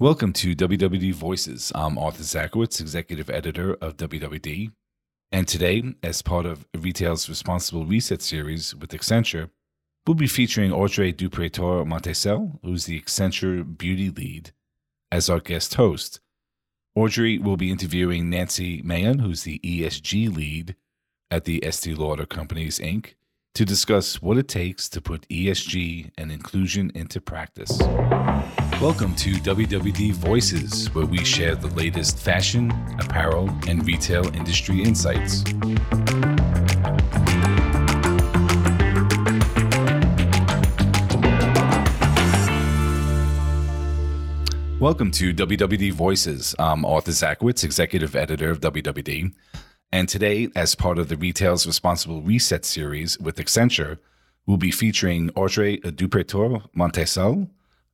Welcome to WWD Voices. I'm Arthur Zaczkiewicz, executive editor of WWD. And today, as part of Retail's Responsible Reset series with Accenture, we'll be featuring Audrey Dupretor Montesel, who's the Accenture beauty lead, as our guest host. Audrey will be interviewing Nancy Mahon, who's the ESG lead at the Estee Lauder Companies, Inc., to discuss what it takes to put ESG and inclusion into practice. Welcome to WWD Voices, where we share the latest fashion, apparel, and retail industry insights. Welcome to WWD Voices. I'm Arthur Zaczkiewicz, executive editor of WWD. And today, as part of the Retail's Responsible Reset series with Accenture, we'll be featuring Audrey Dupretor Montesel,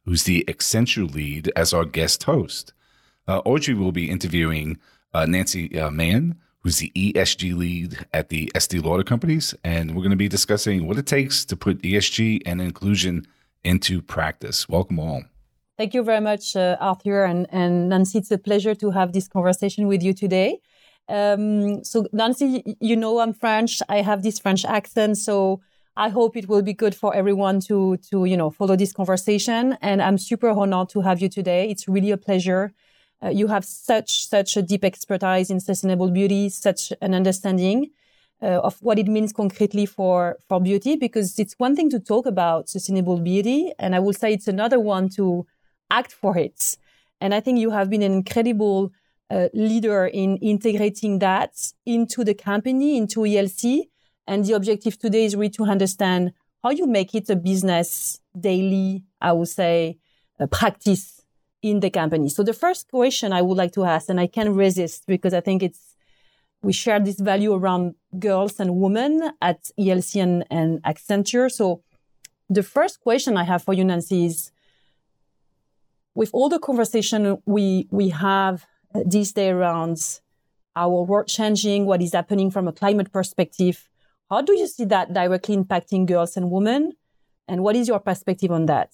who's the Accenture lead, as our guest host. Uh, Audrey will be interviewing uh, Nancy uh, Mahon, who's the ESG lead at the Estee Lauder Companies, and we're going to be discussing what it takes to put ESG and inclusion into practice. Welcome all. Thank you very much, uh, Arthur and, and Nancy. It's a pleasure to have this conversation with you today. Um, so, Nancy, you know I'm French. I have this French accent, so I hope it will be good for everyone to to you know follow this conversation. And I'm super honored to have you today. It's really a pleasure. Uh, you have such such a deep expertise in sustainable beauty, such an understanding uh, of what it means concretely for for beauty. Because it's one thing to talk about sustainable beauty, and I will say it's another one to act for it. And I think you have been an incredible uh, leader in integrating that into the company, into ELC, and the objective today is really to understand how you make it a business daily, I would say, a practice in the company. So the first question I would like to ask, and I can resist because I think it's, we share this value around girls and women at ELC and, and Accenture. So the first question I have for you, Nancy, is with all the conversation we, we have these days around our world changing, what is happening from a climate perspective, how do you see that directly impacting girls and women? And what is your perspective on that?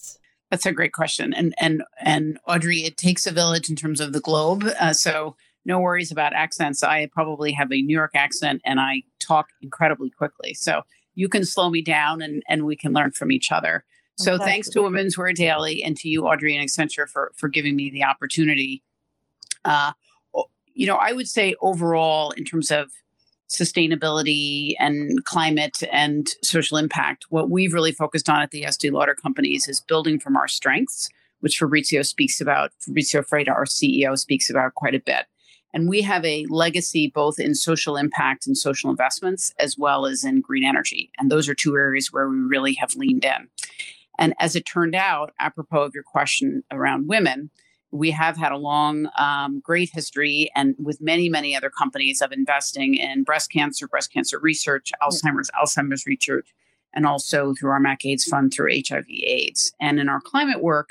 That's a great question. And and and Audrey, it takes a village in terms of the globe. Uh, so no worries about accents. I probably have a New York accent and I talk incredibly quickly. So you can slow me down and, and we can learn from each other. So thanks to Women's Wear Daily and to you, Audrey and Accenture, for for giving me the opportunity. Uh, you know, I would say overall, in terms of sustainability and climate and social impact. What we've really focused on at the Estee Lauder companies is building from our strengths, which Fabrizio speaks about. Fabrizio Freda, our CEO, speaks about quite a bit. And we have a legacy both in social impact and social investments, as well as in green energy. And those are two areas where we really have leaned in. And as it turned out, apropos of your question around women, we have had a long, um, great history, and with many, many other companies of investing in breast cancer, breast cancer research, Alzheimer's, Alzheimer's research, and also through our MacAIDS fund through HIV/AIDS. And in our climate work,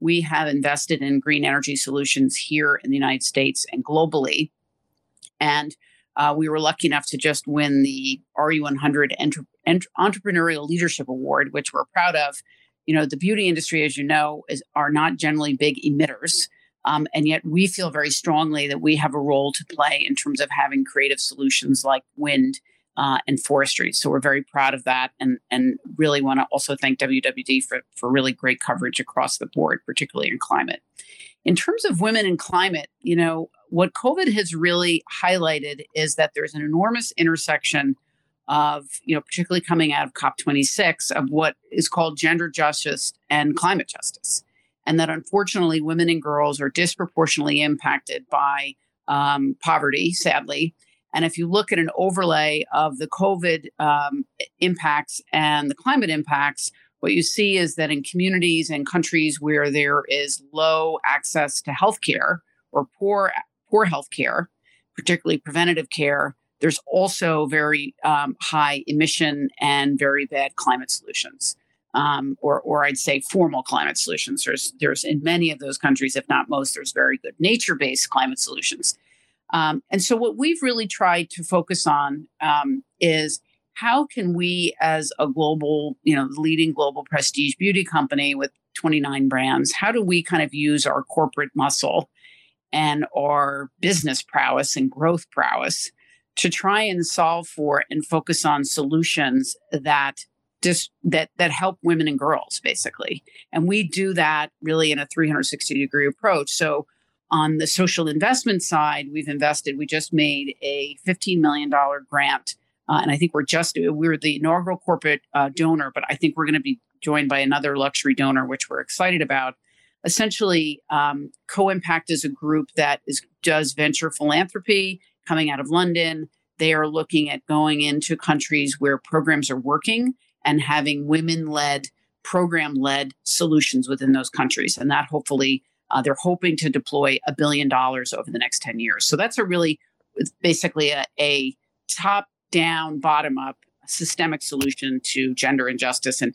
we have invested in green energy solutions here in the United States and globally. And uh, we were lucky enough to just win the RE100 Entre- Entre- Entrepreneurial Leadership Award, which we're proud of you know the beauty industry as you know is are not generally big emitters um, and yet we feel very strongly that we have a role to play in terms of having creative solutions like wind uh, and forestry. So we're very proud of that and and really want to also thank wwd for for really great coverage across the board particularly in climate. In terms of women in climate you know what covid has really highlighted is that there's an enormous intersection of, you know, particularly coming out of COP26, of what is called gender justice and climate justice. And that unfortunately, women and girls are disproportionately impacted by um, poverty, sadly. And if you look at an overlay of the COVID um, impacts and the climate impacts, what you see is that in communities and countries where there is low access to healthcare or poor poor healthcare, particularly preventative care, there's also very um, high emission and very bad climate solutions. Um, or, or I'd say formal climate solutions. There's, there's in many of those countries, if not most, there's very good nature-based climate solutions. Um, and so, what we've really tried to focus on um, is how can we, as a global, you know, leading global prestige beauty company with 29 brands, how do we kind of use our corporate muscle and our business prowess and growth prowess to try and solve for and focus on solutions that just that that help women and girls basically. And we do that really in a 360 degree approach. So on the social investment side we've invested we just made a $15 million grant uh, and i think we're just we are the inaugural corporate uh, donor but i think we're going to be joined by another luxury donor which we're excited about. Essentially um, co-impact is a group that is does venture philanthropy coming out of london they are looking at going into countries where programs are working and having women led, program led solutions within those countries. And that hopefully uh, they're hoping to deploy a billion dollars over the next 10 years. So that's a really basically a, a top down, bottom up systemic solution to gender injustice and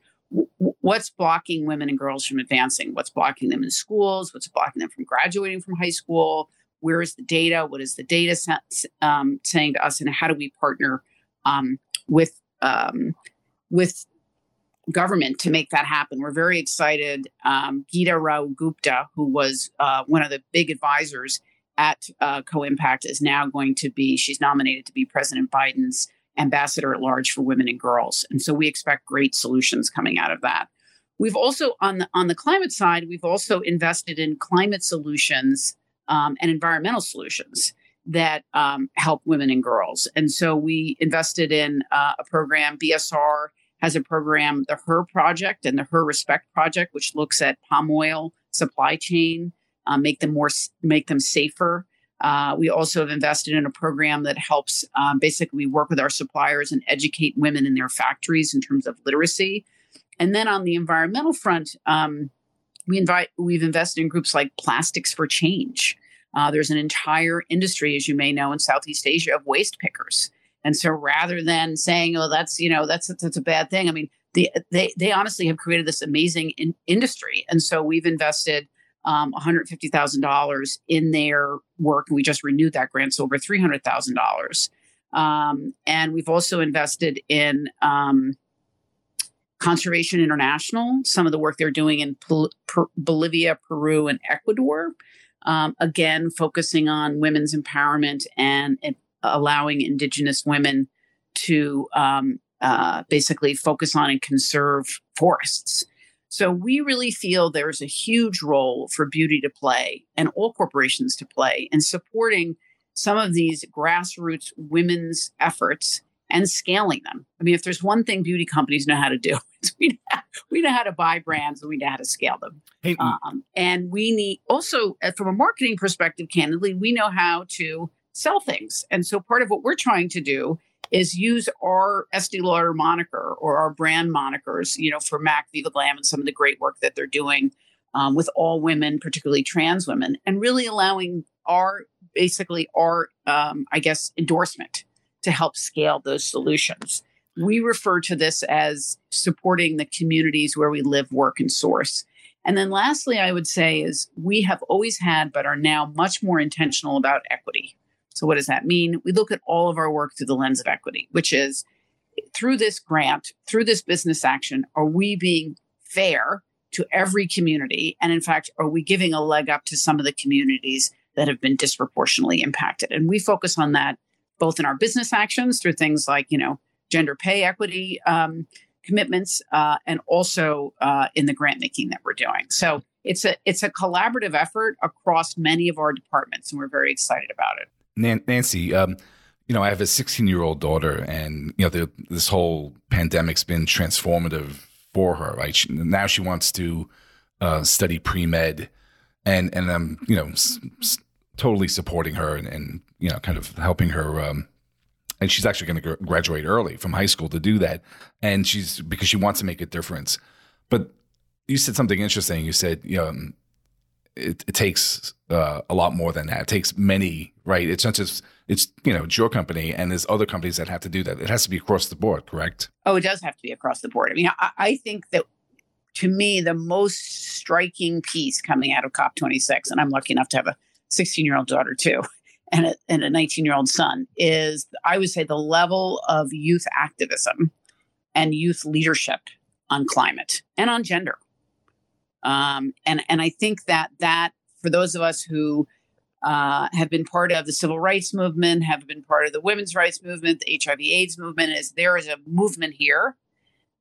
what's blocking women and girls from advancing, what's blocking them in schools, what's blocking them from graduating from high school. Where is the data? What is the data um, saying to us, and how do we partner um, with um, with government to make that happen. We're very excited. Um, Geeta Rao Gupta, who was uh, one of the big advisors at uh, Co-Impact, is now going to be. She's nominated to be President Biden's ambassador at large for women and girls, and so we expect great solutions coming out of that. We've also on the on the climate side, we've also invested in climate solutions um, and environmental solutions that um, help women and girls. And so we invested in uh, a program, BSR has a program, the Her Project and the Her Respect Project, which looks at palm oil supply chain, uh, make them more, make them safer. Uh, we also have invested in a program that helps um, basically work with our suppliers and educate women in their factories in terms of literacy. And then on the environmental front, um, we invite we've invested in groups like Plastics for Change. Uh, there's an entire industry, as you may know, in Southeast Asia of waste pickers and so rather than saying, "Oh, that's you know that's that's a bad thing," I mean, the, they they honestly have created this amazing in, industry, and so we've invested um, $150,000 in their work, and we just renewed that grant, so over $300,000. Um, and we've also invested in um, Conservation International, some of the work they're doing in Pol- per- Bolivia, Peru, and Ecuador. Um, again, focusing on women's empowerment and, and allowing Indigenous women to um, uh, basically focus on and conserve forests. So we really feel there's a huge role for beauty to play and all corporations to play in supporting some of these grassroots women's efforts and scaling them. I mean, if there's one thing beauty companies know how to do, we know, we know how to buy brands and we know how to scale them. Hey, um, and we need also, uh, from a marketing perspective, candidly, we know how to sell things. And so part of what we're trying to do is use our Estee Lauder moniker or our brand monikers, you know, for MAC, Viva Glam, and some of the great work that they're doing um, with all women, particularly trans women, and really allowing our basically our, um, I guess, endorsement to help scale those solutions. We refer to this as supporting the communities where we live, work, and source. And then lastly, I would say is we have always had, but are now much more intentional about equity. So, what does that mean? We look at all of our work through the lens of equity, which is through this grant, through this business action, are we being fair to every community? And in fact, are we giving a leg up to some of the communities that have been disproportionately impacted? And we focus on that both in our business actions through things like, you know, gender pay equity um, commitments, uh, and also uh, in the grant making that we're doing. So it's a it's a collaborative effort across many of our departments, and we're very excited about it. Nancy, um, you know, I have a 16 year old daughter, and you know, the, this whole pandemic's been transformative for her. Right she, now, she wants to uh, study pre med, and and I'm you know s- s- totally supporting her and, and, you know kind of helping her. Um, and she's actually going to gr- graduate early from high school to do that, and she's because she wants to make a difference. But you said something interesting. You said, you know, it, it takes uh, a lot more than that. It takes many, right? It's not just it's you know it's your company, and there's other companies that have to do that. It has to be across the board, correct? Oh, it does have to be across the board. I mean, I, I think that to me the most striking piece coming out of COP26, and I'm lucky enough to have a 16 year old daughter too, and a, and a 19 year old son, is I would say the level of youth activism and youth leadership on climate and on gender Um, and and I think that that for those of us who uh, have been part of the civil rights movement, have been part of the women's rights movement, the HIV/AIDS movement, is there is a movement here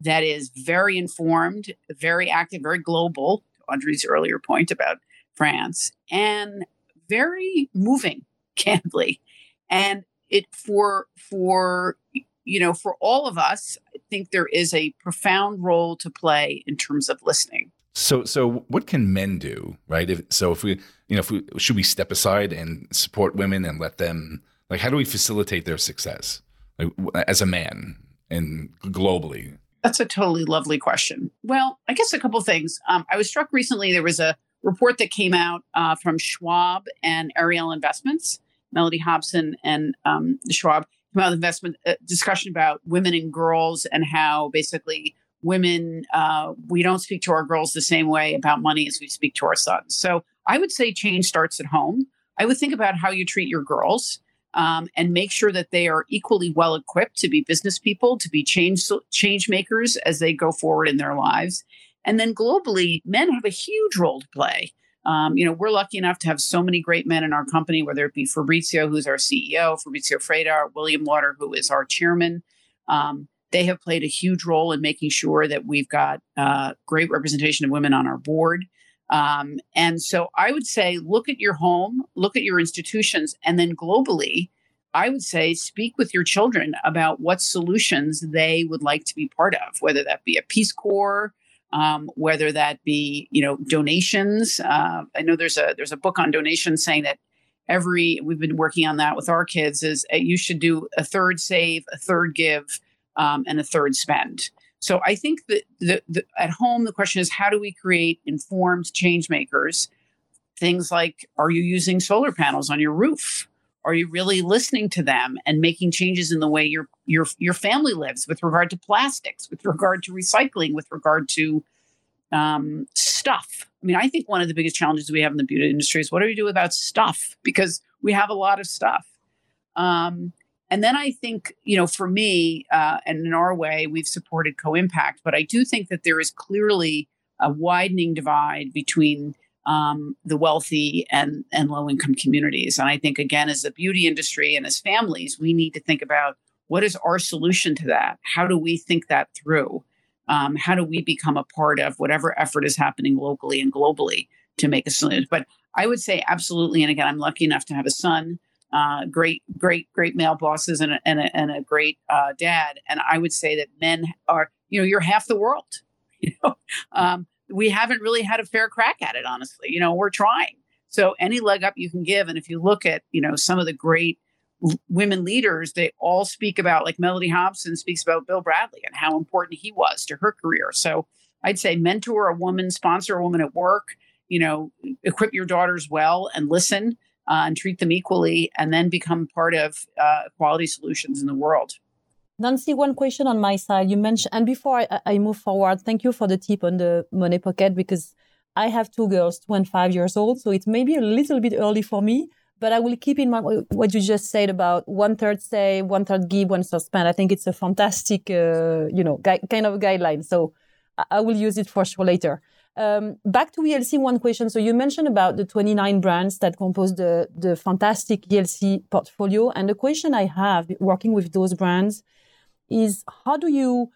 that is very informed, very active, very global. Audrey's earlier point about France, and very moving, candidly, and it for for you know for all of us. I think there is a profound role to play in terms of listening. So, so what can men do, right? If, so, if we, you know, if we should we step aside and support women and let them, like, how do we facilitate their success, like, as a man and globally? That's a totally lovely question. Well, I guess a couple things. Um, I was struck recently. There was a report that came out uh, from Schwab and Ariel Investments, Mellody Hobson and um, Schwab came out with investment uh, discussion about women and girls and how basically women, uh, we don't speak to our girls the same way about money as we speak to our sons. So I would say change starts at home. I would think about how you treat your girls um, and make sure that they are equally well equipped to be business people, to be change change makers as they go forward in their lives. And then globally, men have a huge role to play. Um, you know, we're lucky enough to have so many great men in our company, whether it be Fabrizio, who's our CEO, Fabrizio Freda, William Lauder, who is our chairman. Um, they have played a huge role in making sure that we've got uh, great representation of women on our board. Um, and so I would say look at your home, look at your institutions, and then globally, I would say speak with your children about what solutions they would like to be part of, whether that be a Peace Corps, um, whether that be you know donations. Uh, I know there's a there's a book on donations saying that every we've been working on that with our kids is uh, you should do a third save, a third give, um, and a third spend. So I think that the, the, at home, the question is how do we create informed change makers? Things like, are you using solar panels on your roof? Are you really listening to them and making changes in the way your your your family lives with regard to plastics, with regard to recycling, with regard to um, stuff? I mean, I think one of the biggest challenges we have in the beauty industry is what do we do about stuff? Because we have a lot of stuff. Um, and then I think, you know, for me, uh, and in our way, we've supported Co Impact, but I do think that there is clearly a widening divide between um, the wealthy and, and low income communities. And I think, again, as the beauty industry and as families, we need to think about what is our solution to that? How do we think that through? Um, how do we become a part of whatever effort is happening locally and globally to make a solution? But I would say absolutely. And again, I'm lucky enough to have a son uh, great, great, great male bosses and a, and a, and a great uh, dad. And I would say that men are, you know, you're half the world. You know, um, we haven't really had a fair crack at it, honestly. You know, we're trying. So any leg up you can give, and if you look at, you know, some of the great women leaders, they all speak about, like Mellody Hobson speaks about Bill Bradley and how important he was to her career. So I'd say mentor a woman, sponsor a woman at work, you know, equip your daughters well and listen uh, and treat them equally, and then become part of uh, quality solutions in the world. Nancy, one question on my side. You mentioned, and before I, I move forward, thank you for the tip on the money pocket because I have two girls, two and five years old, so it may be a little bit early for me. But I will keep in mind what you just said about one third save, one third give, one third spend. I think it's a fantastic, uh, you know, gui- kind of guideline. So I will use it for sure later. Um, back to ELC, one question. So you mentioned about the 29 brands that compose the, the fantastic ELC portfolio. And the question I have working with those brands is how do you,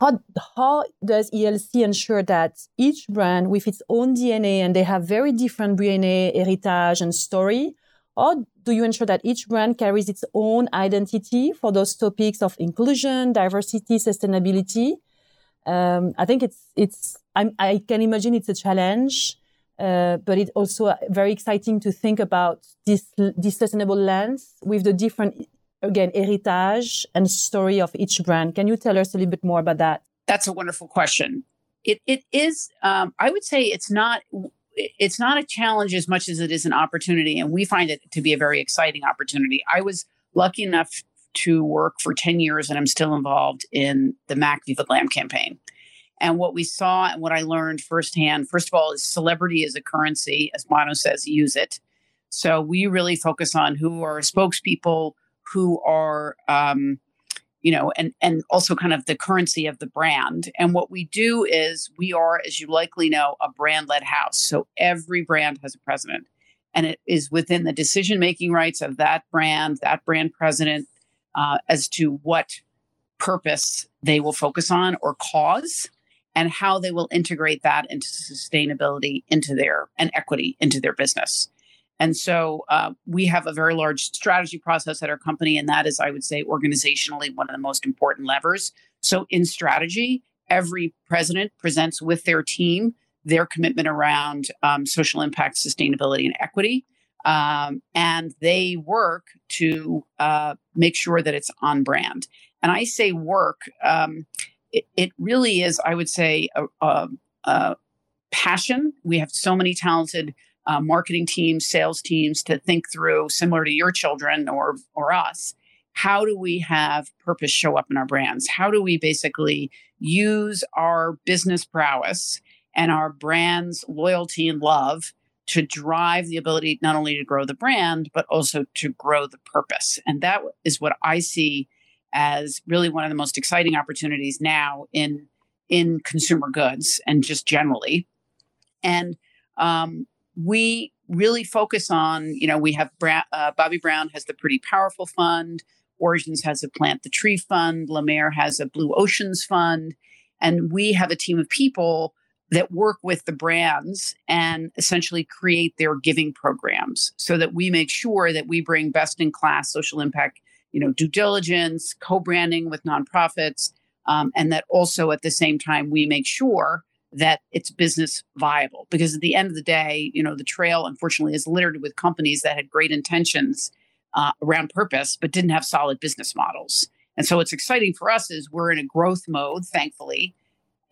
how, how does ELC ensure that each brand with its own DNA and they have very different DNA, heritage and story, or do you ensure that each brand carries its own identity for those topics of inclusion, diversity, sustainability? Um, I think it's it's I'm, i can imagine it's a challenge, uh, but it's also very exciting to think about this this sustainable lens with the different again heritage and story of each brand. Can you tell us a little bit more about that? That's a wonderful question. It it is. Um, I would say it's not. It's not a challenge as much as it is an opportunity, and we find it to be a very exciting opportunity. I was lucky enough to work for 10 years and I'm still involved in the MAC Viva Glam campaign. And what we saw and what I learned firsthand, first of all, is celebrity is a currency, as Bono says, use it. So we really focus on who are spokespeople, who are um, you know, and and also kind of the currency of the brand. And what we do is we are, as you likely know, a brand led house. So every brand has a president, and it is within the decision making rights of that brand, that brand president, uh, as to what purpose they will focus on or cause and how they will integrate that into sustainability into their and equity into their business and so uh, we have a very large strategy process at our company, and that is, I would say, organizationally one of the most important levers. So in strategy, every president presents with their team their commitment around um, social impact, sustainability, and equity. Um, and they work to uh, make sure that it's on brand. And I say work, um, it, it, really is, I would say, a, a, a passion. We have so many talented uh, marketing teams, sales teams to think through, similar to your children or or us. How do we have purpose show up in our brands? How do we basically use our business prowess and our brand's loyalty and love to drive the ability not only to grow the brand, but also to grow the purpose? And that is what I see as really one of the most exciting opportunities now in in consumer goods and just generally. And um, we really focus on, you know, we have Bra- uh, Bobbi Brown has the Pretty Powerful Fund, Origins has a Plant the Tree Fund, La Mer has a Blue Oceans Fund, and we have a team of people that work with the brands and essentially create their giving programs so that we make sure that we bring best in class social impact, you know, due diligence, co-branding with nonprofits, um, and that also at the same time we make sure that it's business viable because at the end of the day you know the trail unfortunately is littered with companies that had great intentions uh, around purpose but didn't have solid business models. And so what's exciting for us is we're in a growth mode thankfully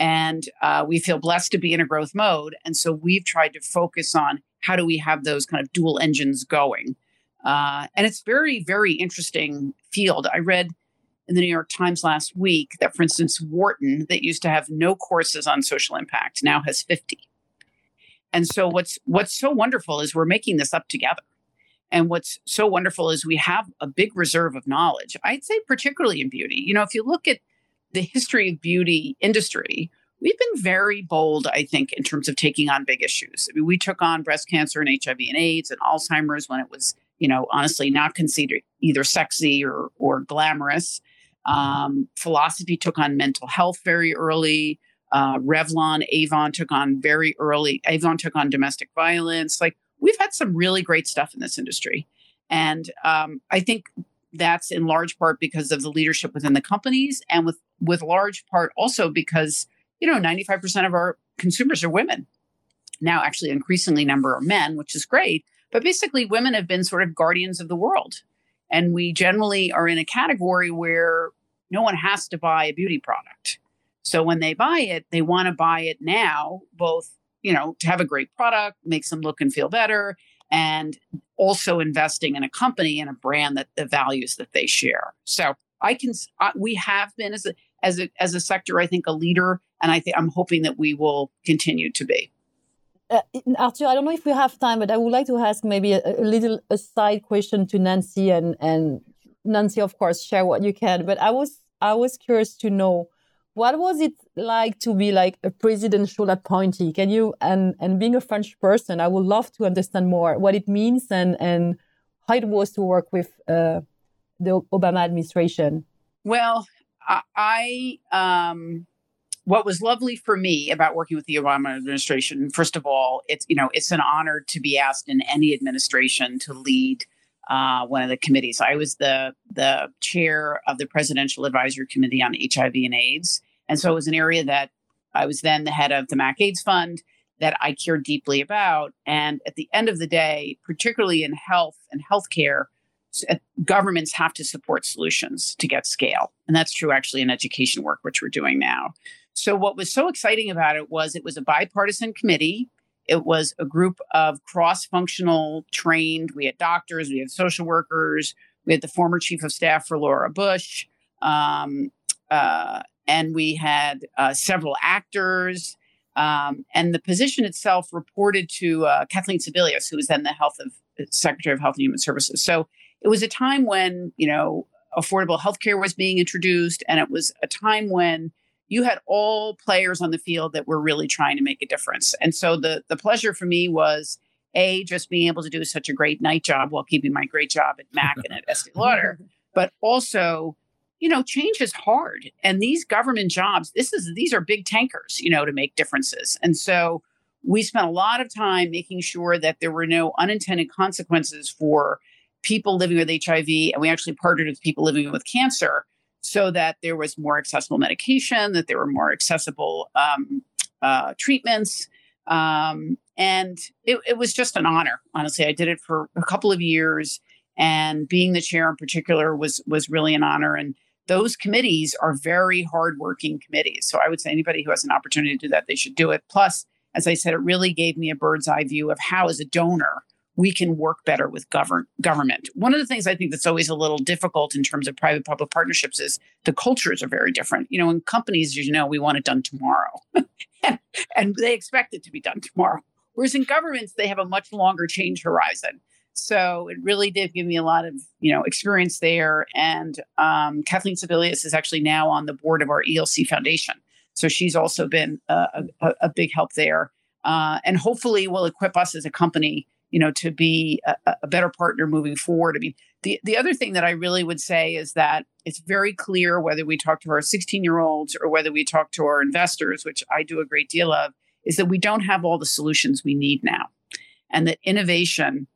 and uh, we feel blessed to be in a growth mode. And so we've tried to focus on how do we have those kind of dual engines going. Uh, and it's very very interesting field. I read in the New York Times last week that, for instance, Wharton, that used to have no courses on social impact, now has 50. And so what's what's so wonderful is we're making this up together. And what's so wonderful is we have a big reserve of knowledge. I'd say particularly in beauty. You know, if you look at the history of beauty industry, we've been very bold, I think, in terms of taking on big issues. I mean, we took on breast cancer and HIV and AIDS and Alzheimer's when it was, you know, honestly not considered either sexy or or glamorous. Um, philosophy took on mental health very early. Uh, Revlon, Avon took on very early. Avon took on domestic violence. Like we've had some really great stuff in this industry, and um, I think that's in large part because of the leadership within the companies, and with with large part also because you know ninety five percent of our consumers are women. Now, actually, increasingly number are men, which is great. But basically, women have been sort of guardians of the world. And we generally are in a category where no one has to buy a beauty product. So when they buy it, they want to buy it now, both, you know, to have a great product, makes them look and feel better, and also investing in a company and a brand that the values that they share. So I can, we have been as a, as a, as a sector, I think a leader, and I think I'm hoping that we will continue to be. Uh, Arthur, I don't know if we have time, but I would like to ask maybe a, a little aside question to Nancy and and Nancy, of course, share what you can. But I was I was curious to know what was it like to be like a presidential appointee? Can you and and being a French person, I would love to understand more what it means and and how it was to work with uh, the Obama administration. Well, I um, what was lovely for me about working with the Obama administration, first of all, it's you know it's an honor to be asked in any administration to lead uh, one of the committees. I was the the chair of the Presidential Advisory Committee on HIV and AIDS, and so it was an area that I was then the head of the MAC AIDS Fund that I cared deeply about. And at the end of the day, particularly in health and healthcare, uh, governments have to support solutions to get scale, and that's true actually in education work, which we're doing now. So what was so exciting about it was it was a bipartisan committee it was a group of cross functional trained, we had doctors, we had social workers, we had the former chief of staff for Laura Bush, um, uh, and we had uh, several actors. Um, and the position itself reported to uh, Kathleen Sebelius, who was then the health of Secretary of Health and Human Services. So it was a time when you know affordable healthcare was being introduced, and it was a time when you had all players on the field that were really trying to make a difference. And so the the pleasure for me was a just being able to do such a great night job while keeping my great job at Mac and at Estee Lauder, but also you know change is hard. And these government jobs this is these are big tankers you know to make differences. And so we spent a lot of time making sure that there were no unintended consequences for people living with hiv and we actually partnered with people living with cancer so that there was more accessible medication that there were more accessible um, uh, treatments um, and it, it was just an honor honestly i did it for a couple of years and being the chair in particular was was really an honor and those committees are very hardworking committees. So I would say anybody who has an opportunity to do that, they should do it. Plus, as I said, it really gave me a bird's eye view of how, as a donor, we can work better with govern- government. One of the things I think that's always a little difficult in terms of private public partnerships is the cultures are very different. You know, in companies, you know, we want it done tomorrow and, they expect it to be done tomorrow. Whereas in governments, they have a much longer change horizon. So it really did give me a lot of you know experience there. And um, Kathleen Sebelius is actually now on the board of our ELC Foundation, so she's also been a, a, a big help there. Uh, and hopefully will equip us as a company, you know, to be a, a better partner moving forward. I mean, the the other thing that I really would say is that it's very clear whether we talk to our 16 year olds or whether we talk to our investors, which I do a great deal of, is that we don't have all the solutions we need now, and that innovation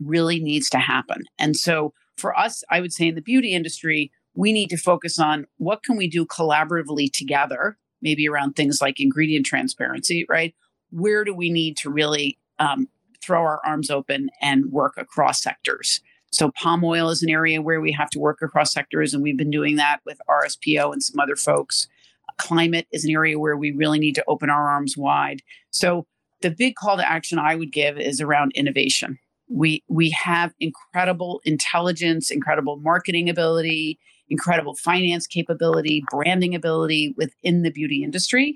really needs to happen. And so for us, I would say in the beauty industry, we need to focus on what can we do collaboratively together, maybe around things like ingredient transparency, right? Where do we need to really um, throw our arms open and work across sectors? So palm oil is an area where we have to work across sectors, and we've been doing that with RSPO and some other folks. Climate is an area where we really need to open our arms wide. So the big call to action I would give is around innovation we we have incredible intelligence incredible marketing ability incredible finance capability branding ability within the beauty industry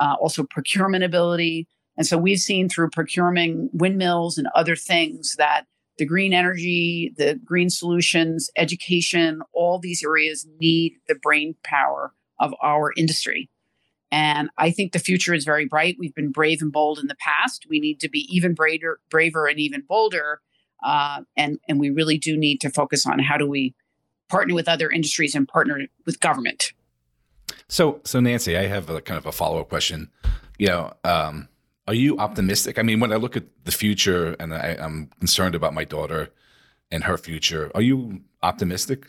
uh, also procurement ability and so we've seen through procuring windmills and other things that the green energy the green solutions education all these areas need the brain power of our industry and I think the future is very bright. We've been brave and bold in the past. We need to be even braver, braver and even bolder. Uh, and and we really do need to focus on how do we partner with other industries and partner with government. So, so Nancy, I have a kind of a follow up question. You know, um, are you optimistic? I mean, when I look at the future, and I, I'm concerned about my daughter and her future, are you optimistic?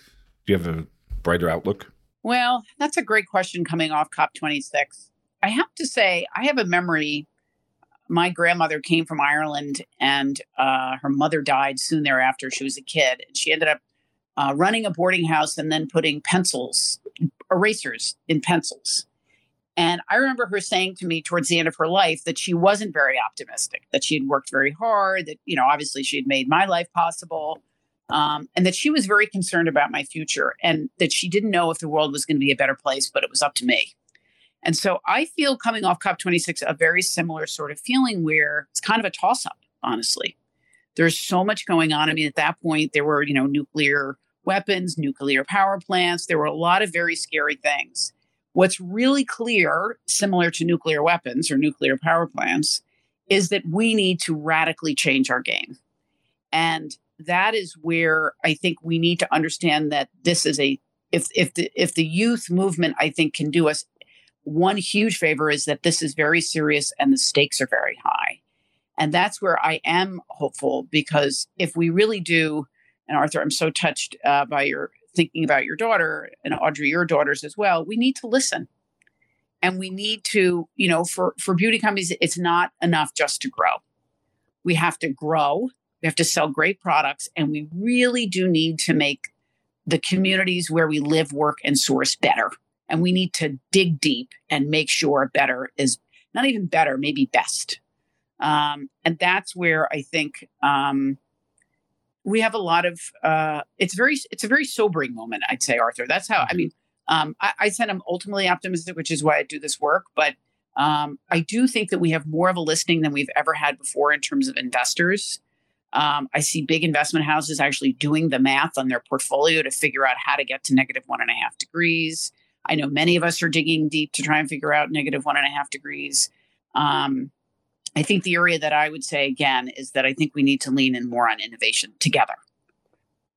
Do you have a brighter outlook? Well, that's a great question coming off COP26. I have to say, I have a memory. My grandmother came from Ireland and uh, her mother died soon thereafter. She was a kid. And she ended up uh, running a boarding house and then putting pencils, erasers in pencils. And I remember her saying to me towards the end of her life that she wasn't very optimistic, that she had worked very hard, that, you know, obviously she had made my life possible um, and that she was very concerned about my future and that she didn't know if the world was going to be a better place, but it was up to me. And so I feel coming off COP26 a very similar sort of feeling where it's kind of a toss up, honestly. There's so much going on. I mean, at that point, there were, you know, nuclear weapons, nuclear power plants. There were a lot of very scary things. What's really clear, similar to nuclear weapons or nuclear power plants, is that we need to radically change our game. And that is where I think we need to understand that this is a if if the if the youth movement I think can do us one huge favor is that this is very serious and the stakes are very high. And that's where I am hopeful because if we really do, and Arthur, I'm so touched uh, by your thinking about your daughter and Audrey, your daughters as well. We need to listen, and we need to, you know, for for beauty companies, it's not enough just to grow. We have to grow we have to sell great products, and we really do need to make the communities where we live, work, and source better. And we need to dig deep and make sure better is not even better, maybe best. Um, and that's where I think um, we have a lot of. Uh, it's very, it's a very sobering moment, I'd say, Arthur. That's how I mm-hmm. mean. Um, I, I said I'm ultimately optimistic, which is why I do this work. But um, I do think that we have more of a listening than we've ever had before in terms of investors Um, I see big investment houses actually doing the math on their portfolio to figure out how to get to negative one and a half degrees. I know many of us are digging deep to try and figure out negative one and a half degrees. Um, I think the area that I would say again is that I think we need to lean in more on innovation together.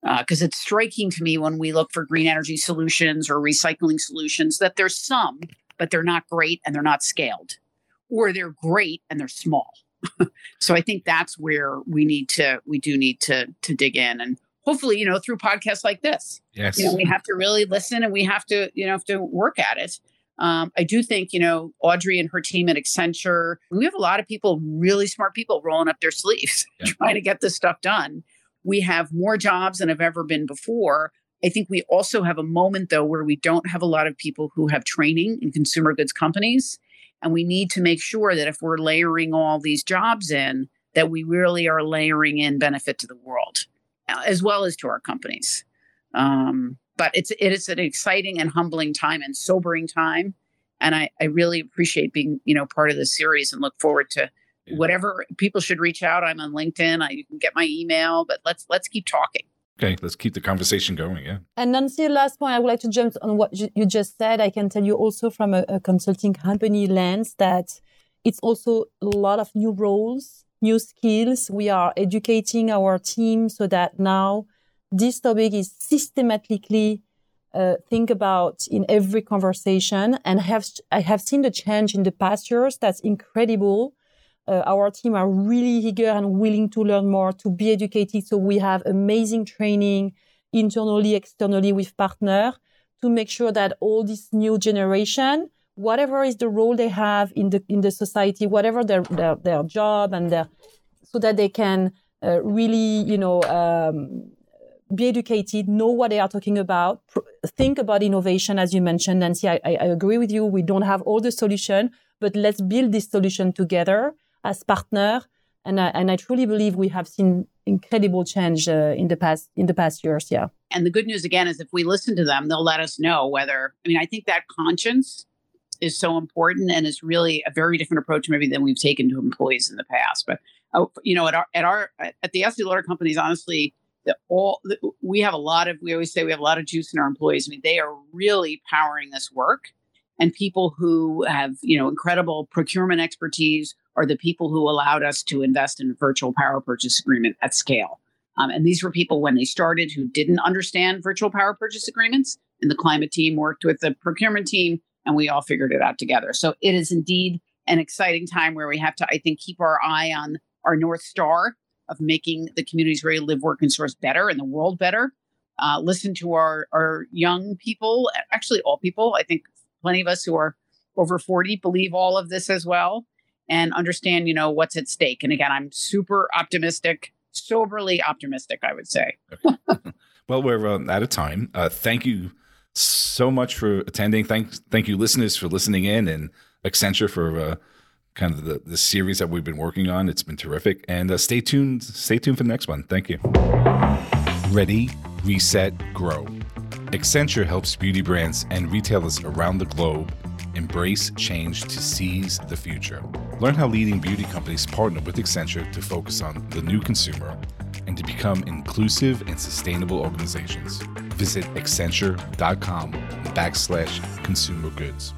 Because uh, it's striking to me when we look for green energy solutions or recycling solutions that there's some, but they're not great and they're not scaled, or they're great and they're small. so I think that's where we need to we do need to to dig in and hopefully you know through podcasts like this. Yes, you know we have to really listen and we have to you know have to work at it. Um, I do think, you know, Audrey and her team at Accenture, we have a lot of people, really smart people rolling up their sleeves, yeah. trying to get this stuff done. We have more jobs than have ever been before. I think we also have a moment, though, where we don't have a lot of people who have training in consumer goods companies. And we need to make sure that if we're layering all these jobs in, that we really are layering in benefit to the world uh, as well as to our companies. Um, but it's it is an exciting and humbling time and sobering time. And I, I really appreciate being, you know, part of this series and look forward to whatever people should reach out. I'm on LinkedIn. I, you can get my email, but let's let's keep talking. Okay, let's keep the conversation going. Yeah. And Nancy, last point, I would like to jump on what you just said. I can tell you also from a, a consulting company lens that it's also a lot of new roles, new skills. We are educating our team so that now this topic is systematically uh, think about in every conversation and have I have seen the change in the past years. That's incredible uh, our team are really eager and willing to learn more, to be educated. So we have amazing training internally, externally with partner to make sure that all this new generation, whatever is the role they have in the in the society, whatever their their, their job and their, so that they can uh, really, you know, um, be educated, know what they are talking about, pr- think about innovation, as you mentioned, Nancy. I, I, agree with you. We don't have all the solution, but let's build this solution together as partner. And I, and I truly believe we have seen incredible change uh, in the past in the past years. Yeah. And the good news again is if we listen to them, they'll let us know whether. I mean, I think that conscience is so important and is really a very different approach maybe than we've taken to employees in the past. But oh, you know, at our at our at the Estee Lauder companies, honestly, the, all the, we have a lot of. We always say we have a lot of juice in our employees. I mean, they are really powering this work, and people who have you know incredible procurement expertise are the people who allowed us to invest in virtual power purchase agreement at scale. Um, and these were people when they started who didn't understand virtual power purchase agreements. And the climate team worked with the procurement team, and we all figured it out together. So it is indeed an exciting time where we have to, I think, keep our eye on our North Star of making the communities where we live, work, and source better and the world better. Uh, listen to our, our young people, actually, all people. I think plenty of us who are over 40 believe all of this as well and understand, you know, what's at stake. And again, I'm super optimistic, soberly optimistic, I would say. well, we're uh, out of time. Uh, thank you so much for attending. Thank, thank you, listeners, for listening in, and Accenture for uh, kind of the, the series that we've been working on. It's been terrific. And uh, stay tuned. Stay tuned for the next one. Thank you. Ready, reset, grow. Accenture helps beauty brands and retailers around the globe embrace change to seize the future. Learn how leading beauty companies partner with Accenture to focus on the new consumer and to become inclusive and sustainable organizations. Visit accenture.com backslash consumer goods.